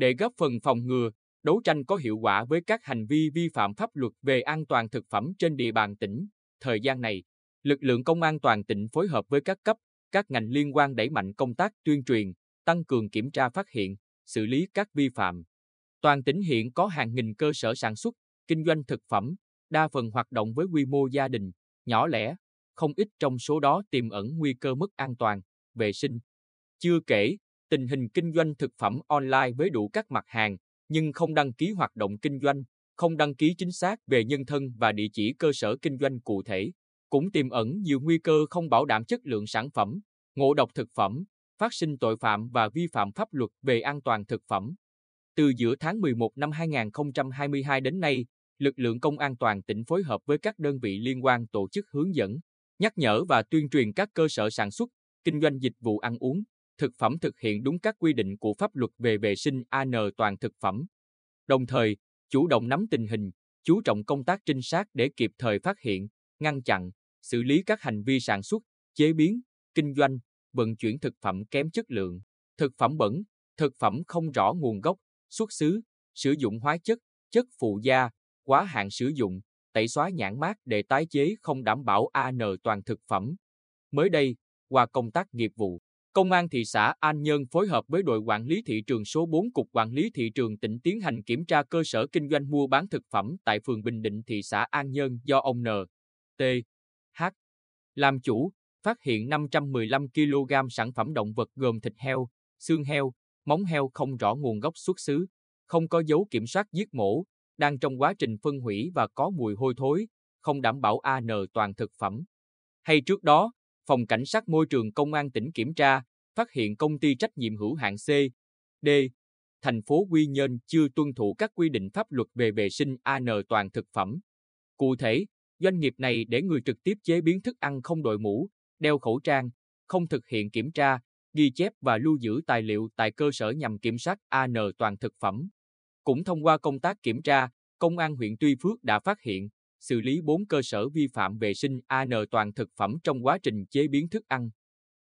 để góp phần phòng ngừa, đấu tranh có hiệu quả với các hành vi vi phạm pháp luật về an toàn thực phẩm trên địa bàn tỉnh. Thời gian này, lực lượng công an toàn tỉnh phối hợp với các cấp, các ngành liên quan đẩy mạnh công tác tuyên truyền, tăng cường kiểm tra phát hiện, xử lý các vi phạm. Toàn tỉnh hiện có hàng nghìn cơ sở sản xuất, kinh doanh thực phẩm, đa phần hoạt động với quy mô gia đình, nhỏ lẻ, không ít trong số đó tiềm ẩn nguy cơ mất an toàn, vệ sinh. Chưa kể, tình hình kinh doanh thực phẩm online với đủ các mặt hàng, nhưng không đăng ký hoạt động kinh doanh, không đăng ký chính xác về nhân thân và địa chỉ cơ sở kinh doanh cụ thể, cũng tiềm ẩn nhiều nguy cơ không bảo đảm chất lượng sản phẩm, ngộ độc thực phẩm, phát sinh tội phạm và vi phạm pháp luật về an toàn thực phẩm. Từ giữa tháng 11 năm 2022 đến nay, lực lượng công an toàn tỉnh phối hợp với các đơn vị liên quan tổ chức hướng dẫn, nhắc nhở và tuyên truyền các cơ sở sản xuất, kinh doanh dịch vụ ăn uống, thực phẩm thực hiện đúng các quy định của pháp luật về vệ sinh an toàn thực phẩm. Đồng thời, chủ động nắm tình hình, chú trọng công tác trinh sát để kịp thời phát hiện, ngăn chặn, xử lý các hành vi sản xuất, chế biến, kinh doanh, vận chuyển thực phẩm kém chất lượng, thực phẩm bẩn, thực phẩm không rõ nguồn gốc, xuất xứ, sử dụng hóa chất, chất phụ gia, quá hạn sử dụng, tẩy xóa nhãn mát để tái chế không đảm bảo an toàn thực phẩm. Mới đây, qua công tác nghiệp vụ, Công an thị xã An Nhơn phối hợp với đội quản lý thị trường số 4 Cục Quản lý Thị trường tỉnh tiến hành kiểm tra cơ sở kinh doanh mua bán thực phẩm tại phường Bình Định thị xã An Nhơn do ông N. T. H. làm chủ, phát hiện 515 kg sản phẩm động vật gồm thịt heo, xương heo, móng heo không rõ nguồn gốc xuất xứ, không có dấu kiểm soát giết mổ, đang trong quá trình phân hủy và có mùi hôi thối, không đảm bảo an toàn thực phẩm. Hay trước đó, Phòng Cảnh sát Môi trường Công an tỉnh kiểm tra, phát hiện công ty trách nhiệm hữu hạn C, D, thành phố Quy Nhơn chưa tuân thủ các quy định pháp luật về vệ sinh an toàn thực phẩm. Cụ thể, doanh nghiệp này để người trực tiếp chế biến thức ăn không đội mũ, đeo khẩu trang, không thực hiện kiểm tra, ghi chép và lưu giữ tài liệu tại cơ sở nhằm kiểm soát an toàn thực phẩm. Cũng thông qua công tác kiểm tra, Công an huyện Tuy Phước đã phát hiện, xử lý 4 cơ sở vi phạm vệ sinh an toàn thực phẩm trong quá trình chế biến thức ăn.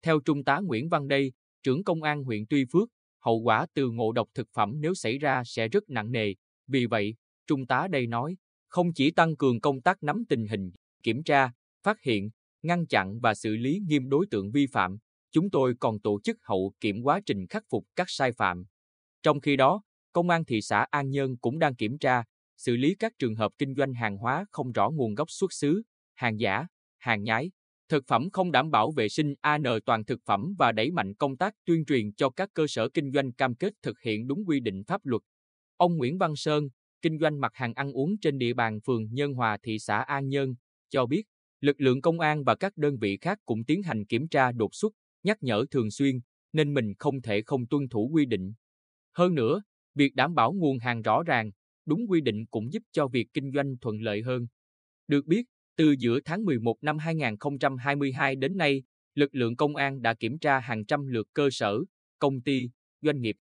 Theo Trung tá Nguyễn Văn Đây, trưởng công an huyện Tuy Phước, hậu quả từ ngộ độc thực phẩm nếu xảy ra sẽ rất nặng nề. Vì vậy, Trung tá Đây nói, không chỉ tăng cường công tác nắm tình hình, kiểm tra, phát hiện, ngăn chặn và xử lý nghiêm đối tượng vi phạm, chúng tôi còn tổ chức hậu kiểm quá trình khắc phục các sai phạm. Trong khi đó, Công an thị xã An Nhơn cũng đang kiểm tra, xử lý các trường hợp kinh doanh hàng hóa không rõ nguồn gốc xuất xứ, hàng giả, hàng nhái, thực phẩm không đảm bảo vệ sinh an toàn thực phẩm và đẩy mạnh công tác tuyên truyền cho các cơ sở kinh doanh cam kết thực hiện đúng quy định pháp luật. Ông Nguyễn Văn Sơn, kinh doanh mặt hàng ăn uống trên địa bàn phường Nhân Hòa thị xã An Nhơn, cho biết, lực lượng công an và các đơn vị khác cũng tiến hành kiểm tra đột xuất, nhắc nhở thường xuyên, nên mình không thể không tuân thủ quy định. Hơn nữa, việc đảm bảo nguồn hàng rõ ràng, đúng quy định cũng giúp cho việc kinh doanh thuận lợi hơn. Được biết, từ giữa tháng 11 năm 2022 đến nay, lực lượng công an đã kiểm tra hàng trăm lượt cơ sở, công ty, doanh nghiệp.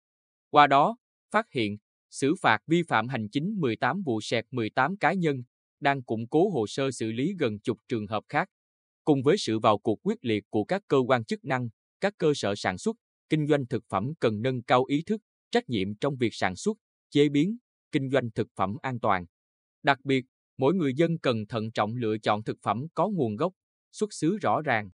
Qua đó, phát hiện, xử phạt vi phạm hành chính 18 vụ sẹt 18 cá nhân, đang củng cố hồ sơ xử lý gần chục trường hợp khác. Cùng với sự vào cuộc quyết liệt của các cơ quan chức năng, các cơ sở sản xuất, kinh doanh thực phẩm cần nâng cao ý thức, trách nhiệm trong việc sản xuất, chế biến, kinh doanh thực phẩm an toàn. Đặc biệt, mỗi người dân cần thận trọng lựa chọn thực phẩm có nguồn gốc, xuất xứ rõ ràng,